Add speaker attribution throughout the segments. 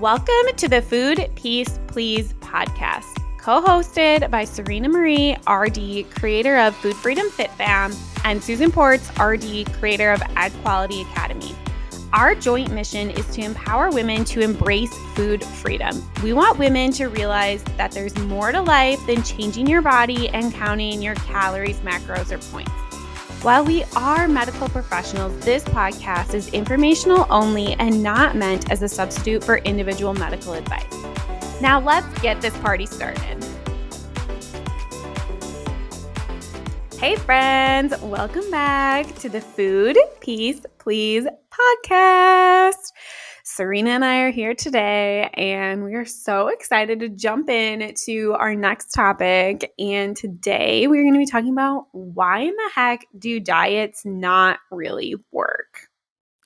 Speaker 1: Welcome to the Food Peace Please podcast, co hosted by Serena Marie, RD, creator of Food Freedom Fit Fam, and Susan Ports, RD, creator of Egg Quality Academy. Our joint mission is to empower women to embrace food freedom. We want women to realize that there's more to life than changing your body and counting your calories, macros, or points. While we are medical professionals, this podcast is informational only and not meant as a substitute for individual medical advice. Now, let's get this party started. Hey, friends, welcome back to the Food Peace Please podcast. Serena and I are here today, and we are so excited to jump in to our next topic. And today we're going to be talking about why in the heck do diets not really work?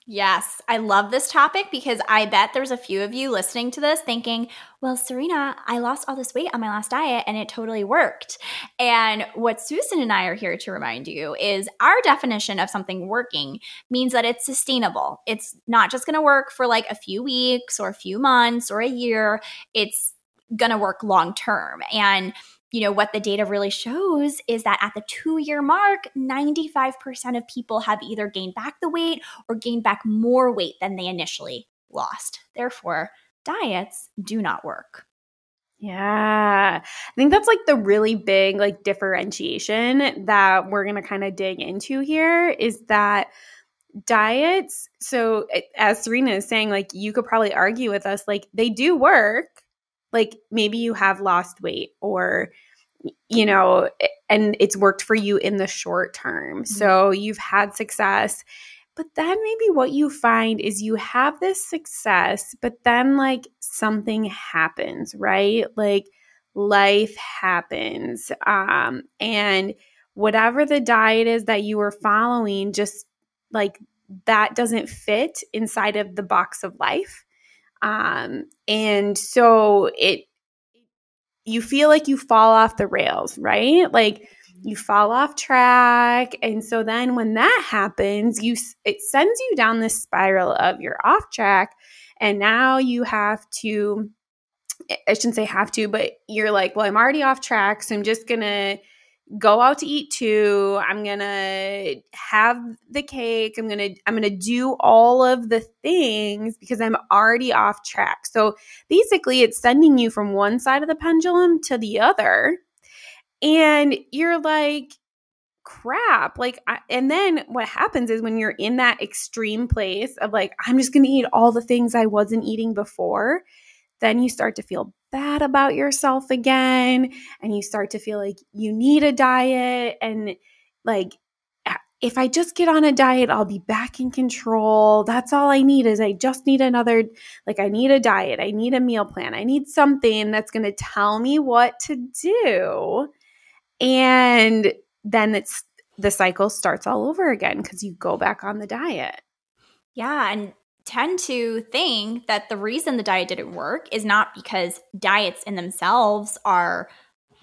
Speaker 2: Yes, I love this topic because I bet there's a few of you listening to this thinking, well, Serena, I lost all this weight on my last diet and it totally worked. And what Susan and I are here to remind you is our definition of something working means that it's sustainable. It's not just going to work for like a few weeks or a few months or a year, it's going to work long term. And you know, what the data really shows is that at the two year mark, 95% of people have either gained back the weight or gained back more weight than they initially lost. Therefore, diets do not work.
Speaker 1: Yeah. I think that's like the really big like differentiation that we're going to kind of dig into here is that diets so as Serena is saying like you could probably argue with us like they do work like maybe you have lost weight or you know and it's worked for you in the short term. Mm-hmm. so you've had success but then maybe what you find is you have this success but then like something happens right? Like life happens um and whatever the diet is that you were following just like that doesn't fit inside of the box of life um, and so it, you feel like you fall off the rails, right? Like you fall off track. And so then when that happens, you, it sends you down this spiral of you're off track. And now you have to, I shouldn't say have to, but you're like, well, I'm already off track. So I'm just going to go out to eat too. I'm going to have the cake. I'm going to I'm going to do all of the things because I'm already off track. So basically it's sending you from one side of the pendulum to the other. And you're like crap. Like I, and then what happens is when you're in that extreme place of like I'm just going to eat all the things I wasn't eating before, then you start to feel bad about yourself again and you start to feel like you need a diet and like if I just get on a diet, I'll be back in control. That's all I need is I just need another like I need a diet. I need a meal plan. I need something that's going to tell me what to do. And then it's the cycle starts all over again cuz you go back on the diet.
Speaker 2: Yeah, and tend to think that the reason the diet didn't work is not because diets in themselves are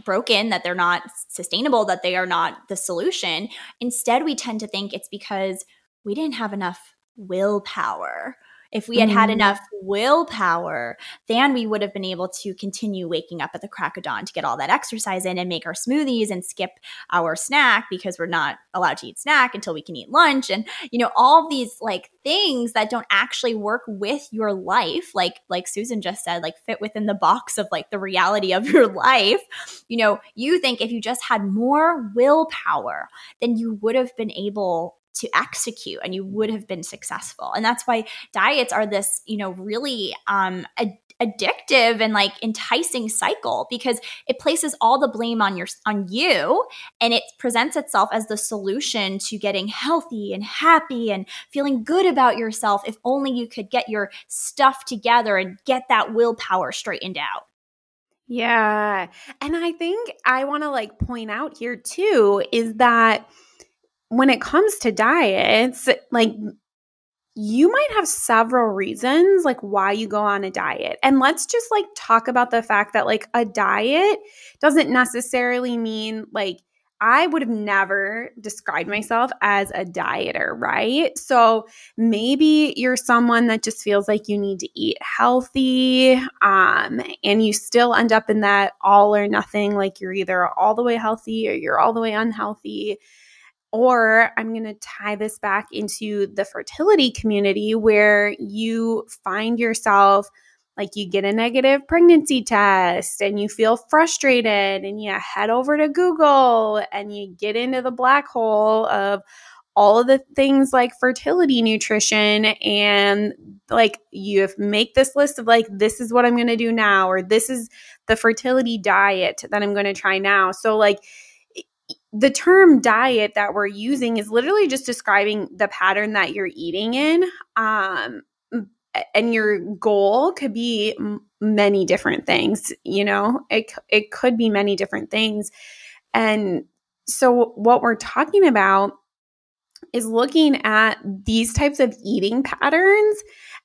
Speaker 2: broken, that they're not sustainable, that they are not the solution. Instead, we tend to think it's because we didn't have enough willpower if we had had mm-hmm. enough willpower, then we would have been able to continue waking up at the crack of dawn to get all that exercise in and make our smoothies and skip our snack because we're not allowed to eat snack until we can eat lunch. And, you know, all these like things that don't actually work with your life, like, like Susan just said, like fit within the box of like the reality of your life. You know, you think if you just had more willpower, then you would have been able to execute and you would have been successful. And that's why diets are this, you know, really um, ad- addictive and like enticing cycle because it places all the blame on your on you and it presents itself as the solution to getting healthy and happy and feeling good about yourself if only you could get your stuff together and get that willpower straightened out.
Speaker 1: Yeah. And I think I want to like point out here too is that when it comes to diets, like you might have several reasons like why you go on a diet. And let's just like talk about the fact that like a diet doesn't necessarily mean like I would have never described myself as a dieter, right? So maybe you're someone that just feels like you need to eat healthy um, and you still end up in that all or nothing, like you're either all the way healthy or you're all the way unhealthy. Or I'm going to tie this back into the fertility community where you find yourself like you get a negative pregnancy test and you feel frustrated and you head over to Google and you get into the black hole of all of the things like fertility nutrition and like you make this list of like this is what I'm going to do now or this is the fertility diet that I'm going to try now. So like the term diet that we're using is literally just describing the pattern that you're eating in um and your goal could be many different things you know? It it could be many different things. And so what we're talking about is looking at these types of eating patterns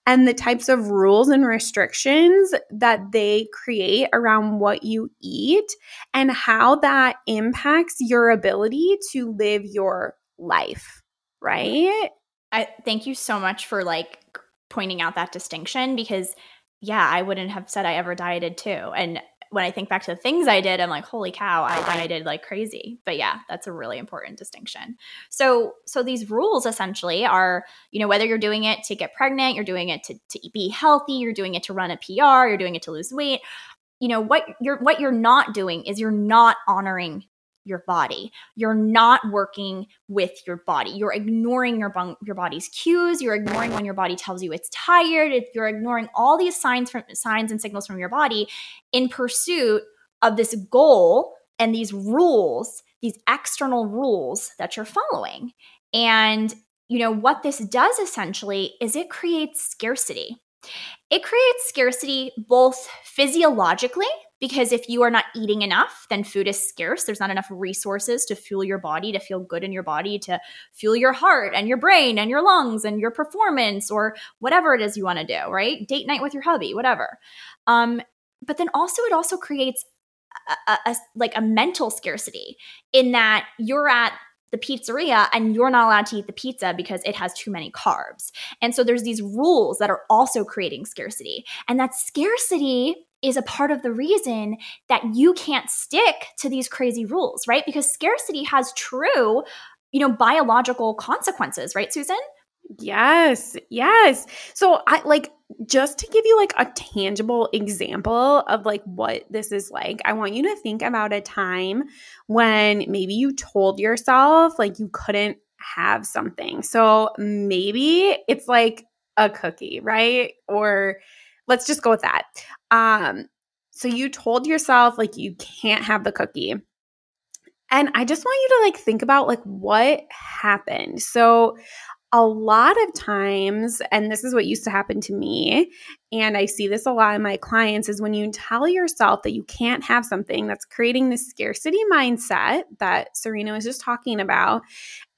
Speaker 1: and the types of rules and restrictions that they create around what you eat and how that impacts your ability to live your life right
Speaker 2: i thank you so much for like pointing out that distinction because yeah, I wouldn't have said I ever dieted too. And when I think back to the things I did, I'm like, holy cow, I did like crazy. But yeah, that's a really important distinction. So, so these rules essentially are, you know, whether you're doing it to get pregnant, you're doing it to, to be healthy, you're doing it to run a PR, you're doing it to lose weight. You know, what you're what you're not doing is you're not honoring your body. You're not working with your body. You're ignoring your your body's cues. You're ignoring when your body tells you it's tired. You're ignoring all these signs from signs and signals from your body in pursuit of this goal and these rules, these external rules that you're following. And you know what this does essentially is it creates scarcity. It creates scarcity both physiologically because if you are not eating enough, then food is scarce. There's not enough resources to fuel your body, to feel good in your body, to fuel your heart and your brain and your lungs and your performance or whatever it is you want to do, right? Date night with your hubby, whatever. Um, but then also, it also creates a, a, a, like a mental scarcity in that you're at the pizzeria and you're not allowed to eat the pizza because it has too many carbs. And so there's these rules that are also creating scarcity. And that scarcity is a part of the reason that you can't stick to these crazy rules, right? Because scarcity has true, you know, biological consequences, right, Susan?
Speaker 1: Yes, yes. So I like just to give you like a tangible example of like what this is like. I want you to think about a time when maybe you told yourself like you couldn't have something. So maybe it's like a cookie, right? Or let's just go with that. Um, so you told yourself like you can't have the cookie. And I just want you to like think about like what happened. So a lot of times, and this is what used to happen to me, and I see this a lot in my clients, is when you tell yourself that you can't have something that's creating this scarcity mindset that Serena was just talking about,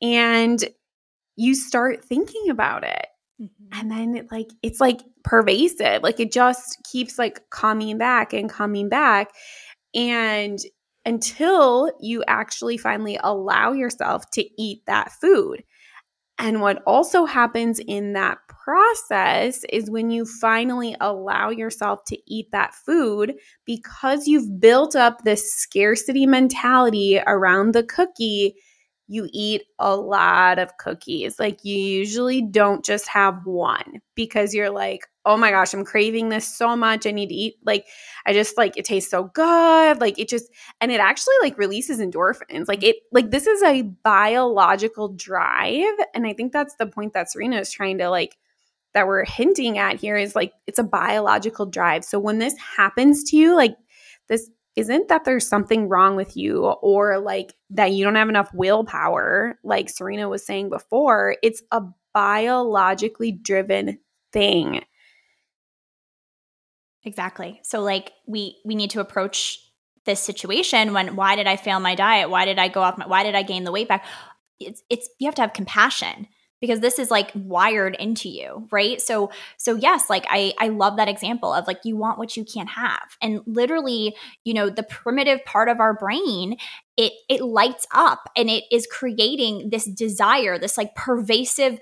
Speaker 1: and you start thinking about it. Mm-hmm. And then it like it's like pervasive. Like it just keeps like coming back and coming back. And until you actually finally allow yourself to eat that food. And what also happens in that process is when you finally allow yourself to eat that food, because you've built up this scarcity mentality around the cookie, you eat a lot of cookies. Like you usually don't just have one because you're like, oh my gosh, I'm craving this so much. I need to eat. Like, I just like it tastes so good. Like it just, and it actually like releases endorphins. Like it, like this is a biological drive. And I think that's the point that Serena is trying to like, that we're hinting at here is like it's a biological drive. So when this happens to you, like this isn't that there's something wrong with you or like that you don't have enough willpower, like Serena was saying before. It's a biologically driven thing.
Speaker 2: Exactly. So like we we need to approach this situation when why did I fail my diet? Why did I go off my why did I gain the weight back? It's it's you have to have compassion because this is like wired into you right so so yes like i i love that example of like you want what you can't have and literally you know the primitive part of our brain it it lights up and it is creating this desire this like pervasive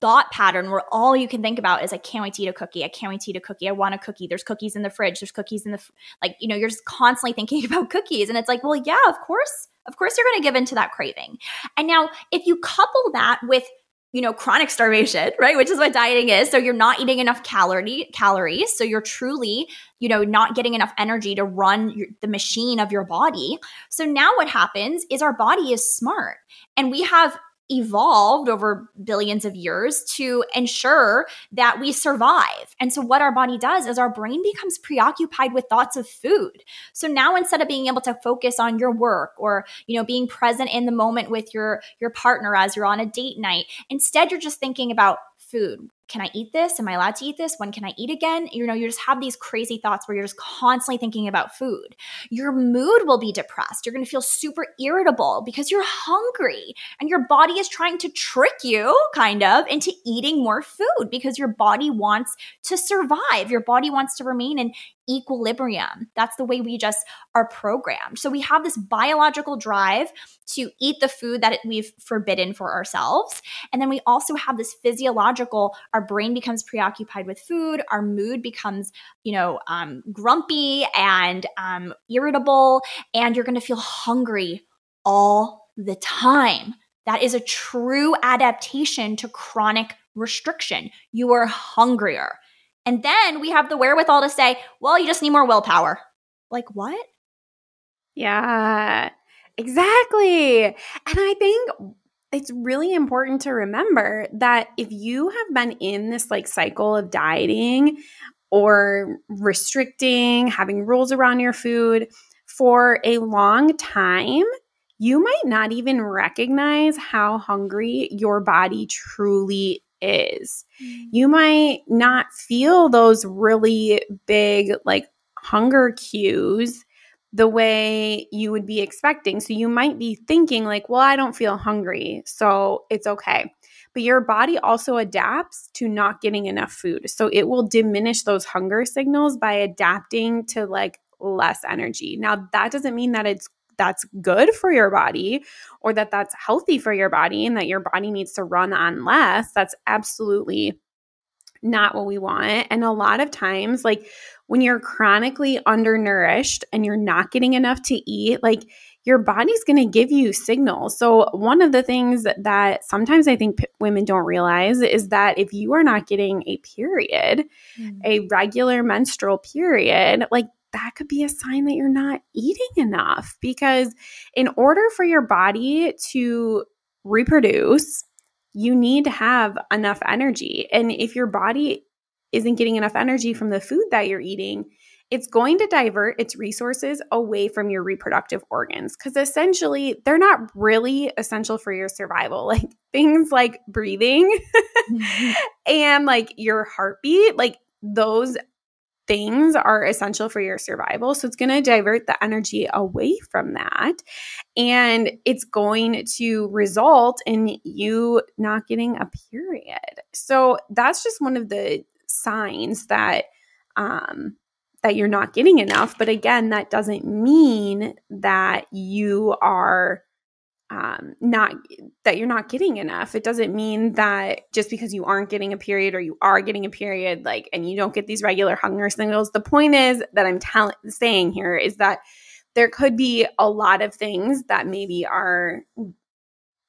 Speaker 2: thought pattern where all you can think about is I can't wait to eat a cookie. I can't wait to eat a cookie. I want a cookie. There's cookies in the fridge. There's cookies in the like you know you're just constantly thinking about cookies and it's like well yeah of course of course you're going to give into that craving. And now if you couple that with you know chronic starvation right which is what dieting is. So you're not eating enough calorie calories. So you're truly you know not getting enough energy to run your, the machine of your body. So now what happens is our body is smart and we have evolved over billions of years to ensure that we survive. And so what our body does is our brain becomes preoccupied with thoughts of food. So now instead of being able to focus on your work or, you know, being present in the moment with your your partner as you're on a date night, instead you're just thinking about food can I eat this? Am I allowed to eat this? When can I eat again? You know, you just have these crazy thoughts where you're just constantly thinking about food. Your mood will be depressed. You're going to feel super irritable because you're hungry and your body is trying to trick you kind of into eating more food because your body wants to survive. Your body wants to remain in equilibrium. That's the way we just are programmed. So we have this biological drive to eat the food that we've forbidden for ourselves. And then we also have this physiological our brain becomes preoccupied with food our mood becomes you know um, grumpy and um, irritable and you're going to feel hungry all the time that is a true adaptation to chronic restriction you are hungrier and then we have the wherewithal to say well you just need more willpower. Like what?
Speaker 1: Yeah exactly. And i think it's really important to remember that if you have been in this like cycle of dieting or restricting, having rules around your food for a long time, you might not even recognize how hungry your body truly is. Mm. You might not feel those really big, like, hunger cues the way you would be expecting. So you might be thinking, like, well, I don't feel hungry, so it's okay. But your body also adapts to not getting enough food. So it will diminish those hunger signals by adapting to like less energy. Now, that doesn't mean that it's that's good for your body or that that's healthy for your body and that your body needs to run on less. That's absolutely not what we want. And a lot of times, like when you're chronically undernourished and you're not getting enough to eat, like your body's going to give you signals. So, one of the things that sometimes I think p- women don't realize is that if you are not getting a period, mm. a regular menstrual period, like that could be a sign that you're not eating enough because in order for your body to reproduce, you need to have enough energy. And if your body isn't getting enough energy from the food that you're eating, it's going to divert its resources away from your reproductive organs because essentially they're not really essential for your survival. Like things like breathing mm-hmm. and like your heartbeat, like those things are essential for your survival. So it's going to divert the energy away from that. And it's going to result in you not getting a period. So that's just one of the signs that um, that you're not getting enough. But again, that doesn't mean that you are um, not that you're not getting enough. It doesn't mean that just because you aren't getting a period or you are getting a period, like, and you don't get these regular hunger signals. The point is that I'm tell- saying here is that there could be a lot of things that maybe are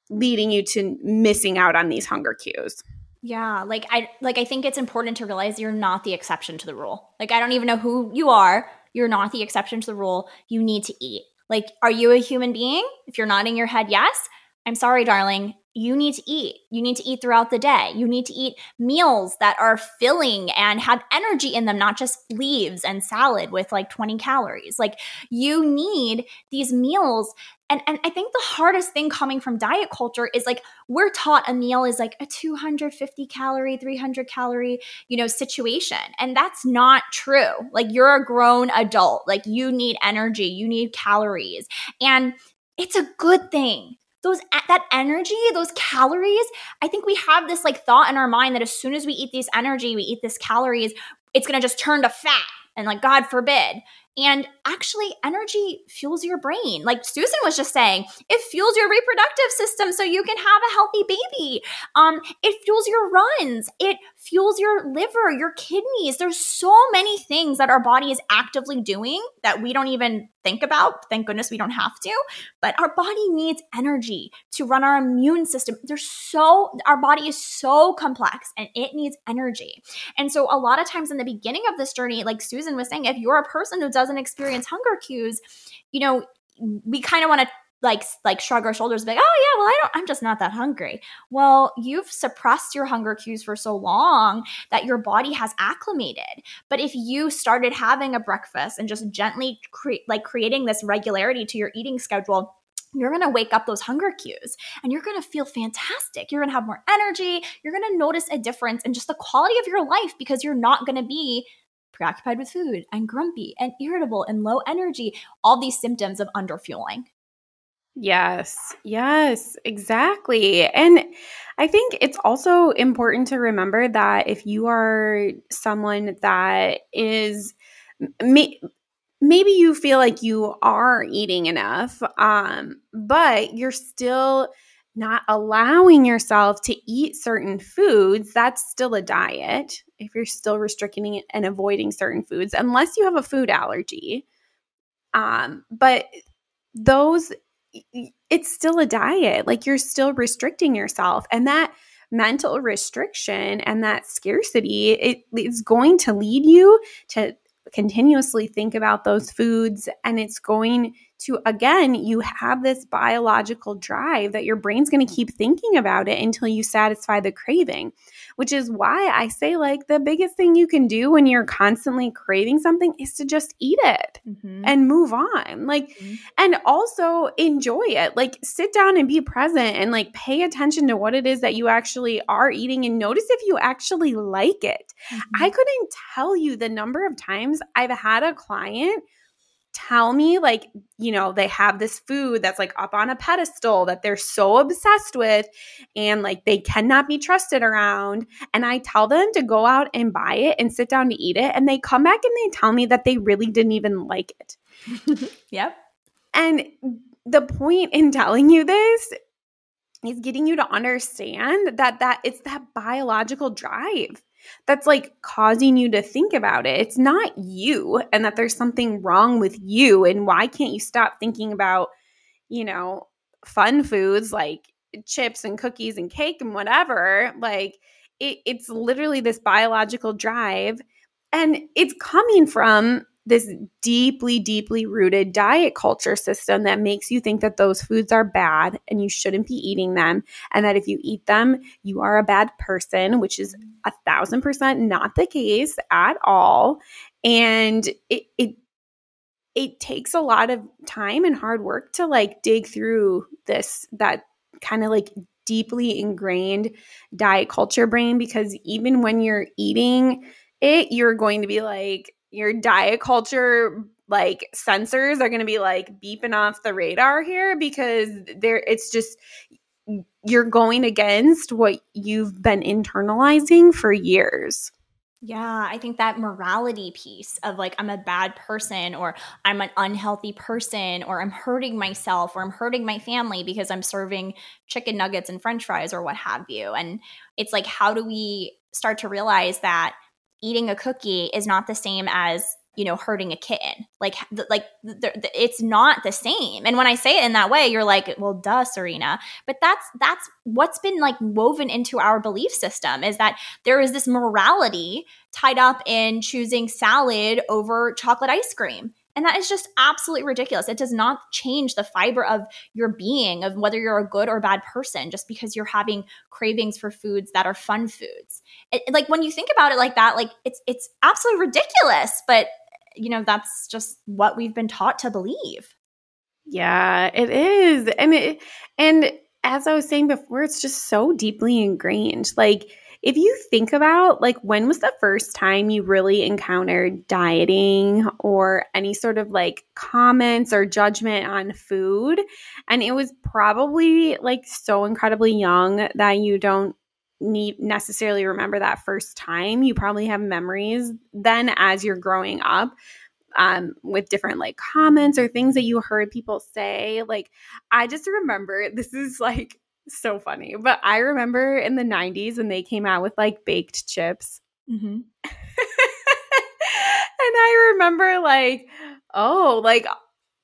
Speaker 1: leading you to missing out on these hunger cues.
Speaker 2: Yeah, like I like I think it's important to realize you're not the exception to the rule. Like I don't even know who you are. You're not the exception to the rule. You need to eat. Like are you a human being? If you're nodding your head yes, I'm sorry darling, you need to eat. You need to eat throughout the day. You need to eat meals that are filling and have energy in them, not just leaves and salad with like 20 calories. Like you need these meals. And, and I think the hardest thing coming from diet culture is like we're taught a meal is like a 250 calorie, 300 calorie, you know, situation. And that's not true. Like you're a grown adult. Like you need energy, you need calories. And it's a good thing those that energy, those calories, I think we have this like thought in our mind that as soon as we eat this energy, we eat this calories, it's going to just turn to fat and like God forbid. And actually, energy fuels your brain. Like Susan was just saying, it fuels your reproductive system so you can have a healthy baby. Um, it fuels your runs. It fuels your liver, your kidneys. There's so many things that our body is actively doing that we don't even think about. Thank goodness we don't have to. But our body needs energy to run our immune system. There's so, our body is so complex and it needs energy. And so, a lot of times in the beginning of this journey, like Susan was saying, if you're a person who doesn't experience hunger cues, you know, we kind of want to like like shrug our shoulders like oh yeah well i don't i'm just not that hungry well you've suppressed your hunger cues for so long that your body has acclimated but if you started having a breakfast and just gently like creating this regularity to your eating schedule you're going to wake up those hunger cues and you're going to feel fantastic. You're going to have more energy. You're going to notice a difference in just the quality of your life because you're not going to be preoccupied with food and grumpy and irritable and low energy, all these symptoms of underfueling.
Speaker 1: Yes, yes, exactly. And I think it's also important to remember that if you are someone that is may, maybe you feel like you are eating enough, um, but you're still not allowing yourself to eat certain foods, that's still a diet. If you're still restricting and avoiding certain foods, unless you have a food allergy. Um, but those it's still a diet. Like you're still restricting yourself. And that mental restriction and that scarcity, it is going to lead you to continuously think about those foods and it's going to again you have this biological drive that your brain's going to keep thinking about it until you satisfy the craving which is why i say like the biggest thing you can do when you're constantly craving something is to just eat it mm-hmm. and move on like mm-hmm. and also enjoy it like sit down and be present and like pay attention to what it is that you actually are eating and notice if you actually like it mm-hmm. i couldn't tell you the number of times i've had a client tell me like you know they have this food that's like up on a pedestal that they're so obsessed with and like they cannot be trusted around and i tell them to go out and buy it and sit down to eat it and they come back and they tell me that they really didn't even like
Speaker 2: it. Yep.
Speaker 1: And the point in telling you this is getting you to understand that that it's that biological drive that's like causing you to think about it. It's not you and that there's something wrong with you. And why can't you stop thinking about, you know, fun foods like chips and cookies and cake and whatever? Like it, it's literally this biological drive. And it's coming from this deeply, deeply rooted diet culture system that makes you think that those foods are bad and you shouldn't be eating them. And that if you eat them, you are a bad person, which is a thousand percent not the case at all. And it, it, it takes a lot of time and hard work to like dig through this, that kind of like deeply ingrained diet culture brain because even when you're eating it, you're going to be like, your diet culture like sensors are going to be like beeping off the radar here because there it's just you're going against what you've been internalizing for years.
Speaker 2: Yeah, I think that morality piece of like, I'm a bad person, or I'm an unhealthy person, or I'm hurting myself, or I'm hurting my family because I'm serving chicken nuggets and french fries, or what have you. And it's like, how do we start to realize that eating a cookie is not the same as you know hurting a kitten. Like like it's not the same. And when i say it in that way you're like well duh serena. But that's that's what's been like woven into our belief system is that there is this morality tied up in choosing salad over chocolate ice cream and that is just absolutely ridiculous. It does not change the fiber of your being, of whether you're a good or bad person, just because you're having cravings for foods that are fun foods. It, like when you think about it like that, like it's it's absolutely ridiculous. But you know, that's just what we've been taught to believe.
Speaker 1: Yeah, it is. And it and as I was saying before, it's just so deeply ingrained. Like if you think about like when was the first time you really encountered dieting or any sort of like comments or judgment on food? And it was probably like so incredibly young that you don't need necessarily remember that first time. You probably have memories then as you're growing up um, with different like comments or things that you heard people say. Like i just remember this is like so funny. But I remember in the 90s when they came out with like baked chips. Mm-hmm. and I remember like, oh, like,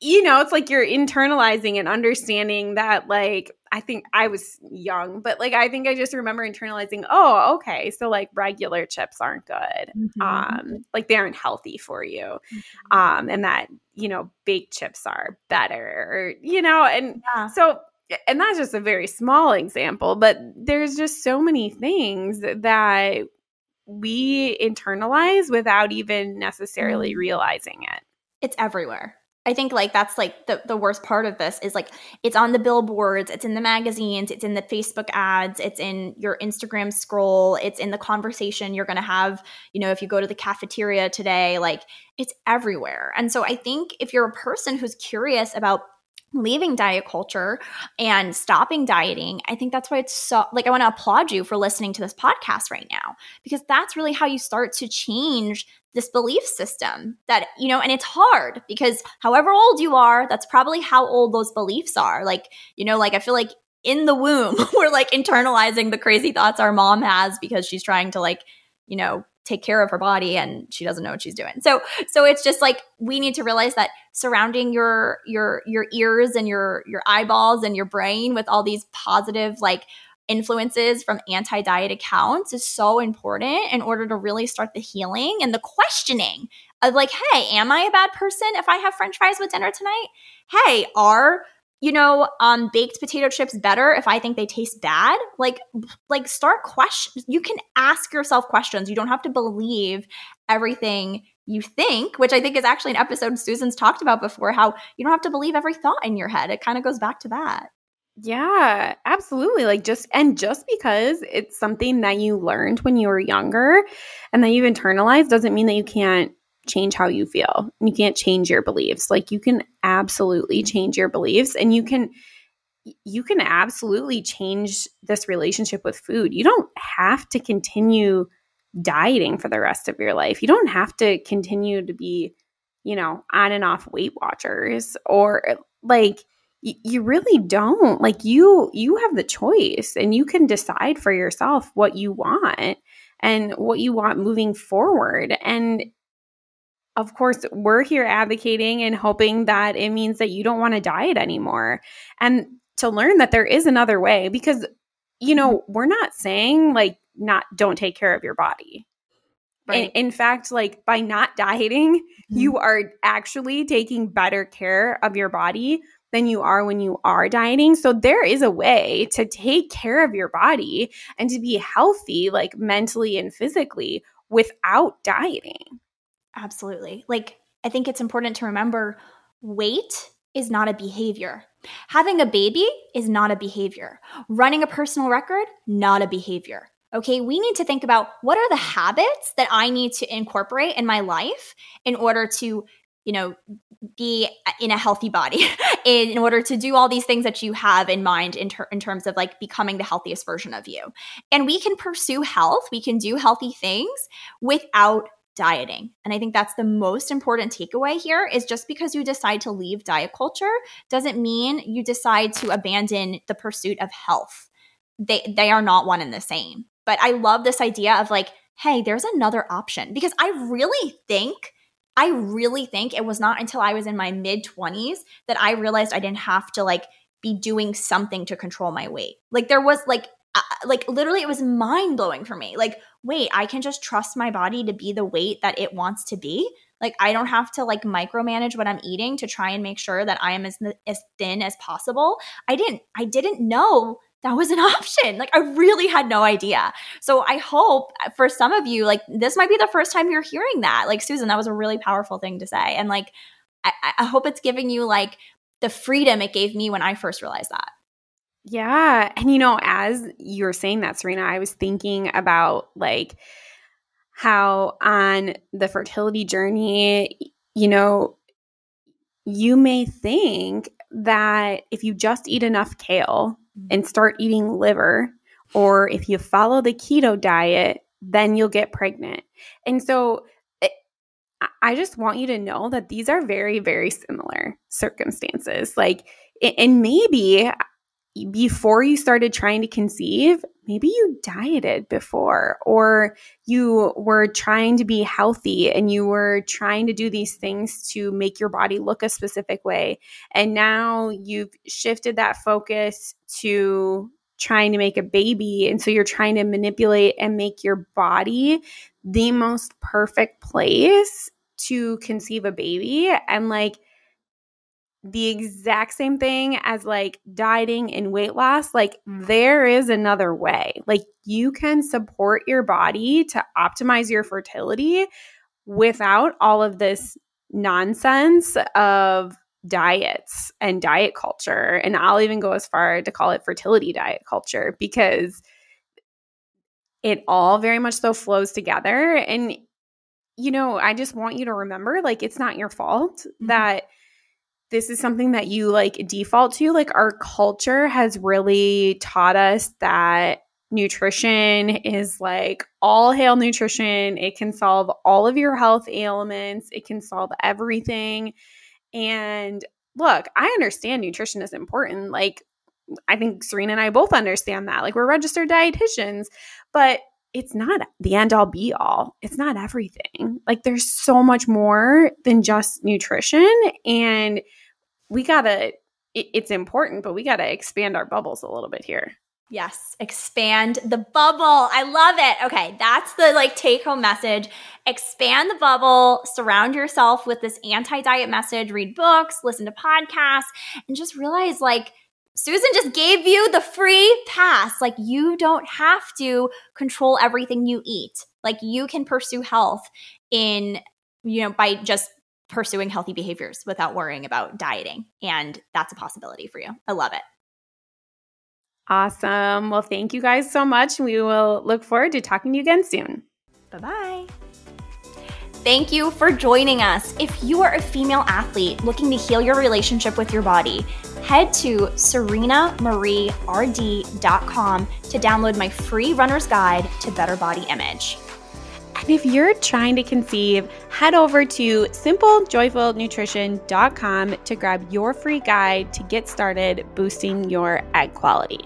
Speaker 1: you know, it's like you're internalizing and understanding that, like, I think I was young, but like, I think I just remember internalizing, oh, okay. So, like, regular chips aren't good. Mm-hmm. Um, like, they aren't healthy for you. Mm-hmm. Um, and that, you know, baked chips are better, or, you know, and yeah. so and that's just a very small example, but there's just so many things that we internalize without even necessarily mm. realizing it.
Speaker 2: It's everywhere. I think like that's like the, the worst part of this is like it's on the billboards, it's in the magazines, it's in the Facebook ads, it's in your Instagram scroll, it's in the conversation you're gonna have, you know, if you go to the cafeteria today, like it's everywhere. And so I think if you're a person who's curious about leaving diet culture and stopping dieting, I think that's why it's so like I want to applaud you for listening to this podcast right now because that's really how you start to change this belief system that you know and it's hard because however old you are that's probably how old those beliefs are. Like you know like I feel like in the womb we're like internalizing the crazy thoughts our mom has because she's trying to like you know take care of her body and she doesn't know what she's doing. So so it's just like we need to realize that surrounding your your your ears and your your eyeballs and your brain with all these positive like influences from anti-diet accounts is so important in order to really start the healing and the questioning of like hey am i a bad person if i have french fries with dinner tonight hey are you know, um, baked potato chips better if I think they taste bad? Like, like start questions. You can ask yourself questions. You don't have to believe everything you think, which I think is actually an episode Susan's talked about before. How you don't have to believe every thought in your head. It kind of goes back to that.
Speaker 1: Yeah, absolutely. Like just and just because it's something that you learned when you were younger and that you've internalized doesn't mean that you can't change how you feel. You can't change your beliefs. Like you can absolutely change your beliefs and you can you can absolutely change this relationship with food. You don't have to continue dieting for the rest of your life. You don't have to continue to be, you know, on and off Weight Watchers or uh, like you really don't. Like you you have the choice and you can decide for yourself what you want and what you want moving forward. And of course, we're here advocating and hoping that it means that you don't want to diet anymore. And to learn that there is another way because, you know, mm-hmm. we're not saying like not don't take care of your body. Right. In, in fact, like by not dieting, mm-hmm. you are actually taking better care of your body than you are when you are dieting. So there is a way to take care of your body and to be healthy, like mentally and physically, without dieting.
Speaker 2: Absolutely. Like, I think it's important to remember weight is not a behavior. Having a baby is not a behavior. Running a personal record, not a behavior. Okay, we need to think about what are the habits that I need to incorporate in my life in order to, you know, be in a healthy body, in order to do all these things that you have in mind in, ter- in terms of like becoming the healthiest version of you. And we can pursue health, we can do healthy things without dieting. And I think that's the most important takeaway here is just because you decide to leave diet culture doesn't mean you decide to abandon the pursuit of health. They they are not one and the same. But I love this idea of like, hey, there's another option because I really think I really think it was not until I was in my mid 20s that I realized I didn't have to like be doing something to control my weight. Like there was like uh, like literally it was mind blowing for me. Like wait, I can just trust my body to be the weight that it wants to be. Like I don't have to like micromanage what I'm eating to try and make sure that I am as as thin as possible. I didn't I didn't know that was an option. Like I really had no idea. So I hope uh, for some of you like this might be the first time you're hearing that. Like Susan, that was a really powerful thing to say. And like I, I hope it's giving you like the freedom it gave me when I first realized that.
Speaker 1: Yeah. And you know, as you were saying that, Serena, I was thinking about like how on the fertility journey, you know, you may think that if you just eat enough kale mm-hmm. and start eating liver, or if you follow the keto diet, then you'll get pregnant. And so eh, it, I just want you to know that these are very, very similar circumstances. Like, and maybe before you started trying to conceive, maybe you dieted before, or you were trying to be healthy and you were trying to do these things to make your body look a specific way. And now you've shifted that focus to trying to make a baby. And so you're trying to manipulate and make your body the most perfect place to conceive a baby. And like, the exact same thing as like dieting and weight loss, like there is another way. Like you can support your body to optimize your fertility without all of this nonsense of diets and diet culture. And I'll even go as far to call it fertility diet culture because it all very much so flows together. And, you know, I just want you to remember like it's not your fault mm-hmm. that this is something that you like default to. Like our culture has really taught us that nutrition is like all hail nutrition. It can solve all of your health ailments, it can solve everything. And look, I understand nutrition is important. Like, I think Serena and I both understand that. Like, we're registered dietitians, but it's not the end all be all. It's not everything. Like, there's so much more than just nutrition. And we gotta it, it's important but we gotta expand our bubbles a little bit here
Speaker 2: Yes, expand the bubble. I love it. Okay, that's the like take home message. Expand the bubble, surround yourself with this anti-diet message, read books, listen to podcasts, and just realize like Susan just gave you the free pass. Like you don't have to control everything you eat. Like you can pursue health in you know by just pursuing healthy behaviors without worrying about dieting. And that's a possibility for you. I love it.
Speaker 1: Awesome. Well, thank you guys so much. We will look forward to talking to you again soon.
Speaker 2: Bye bye. Thank you for joining us. If you are a female athlete looking to heal your relationship with your body, head to serenamarierd.com to download my free runner's guide to better body image.
Speaker 1: And if you're trying to conceive, head over to simplejoyfulnutrition.com to grab your free guide to get started boosting your egg quality.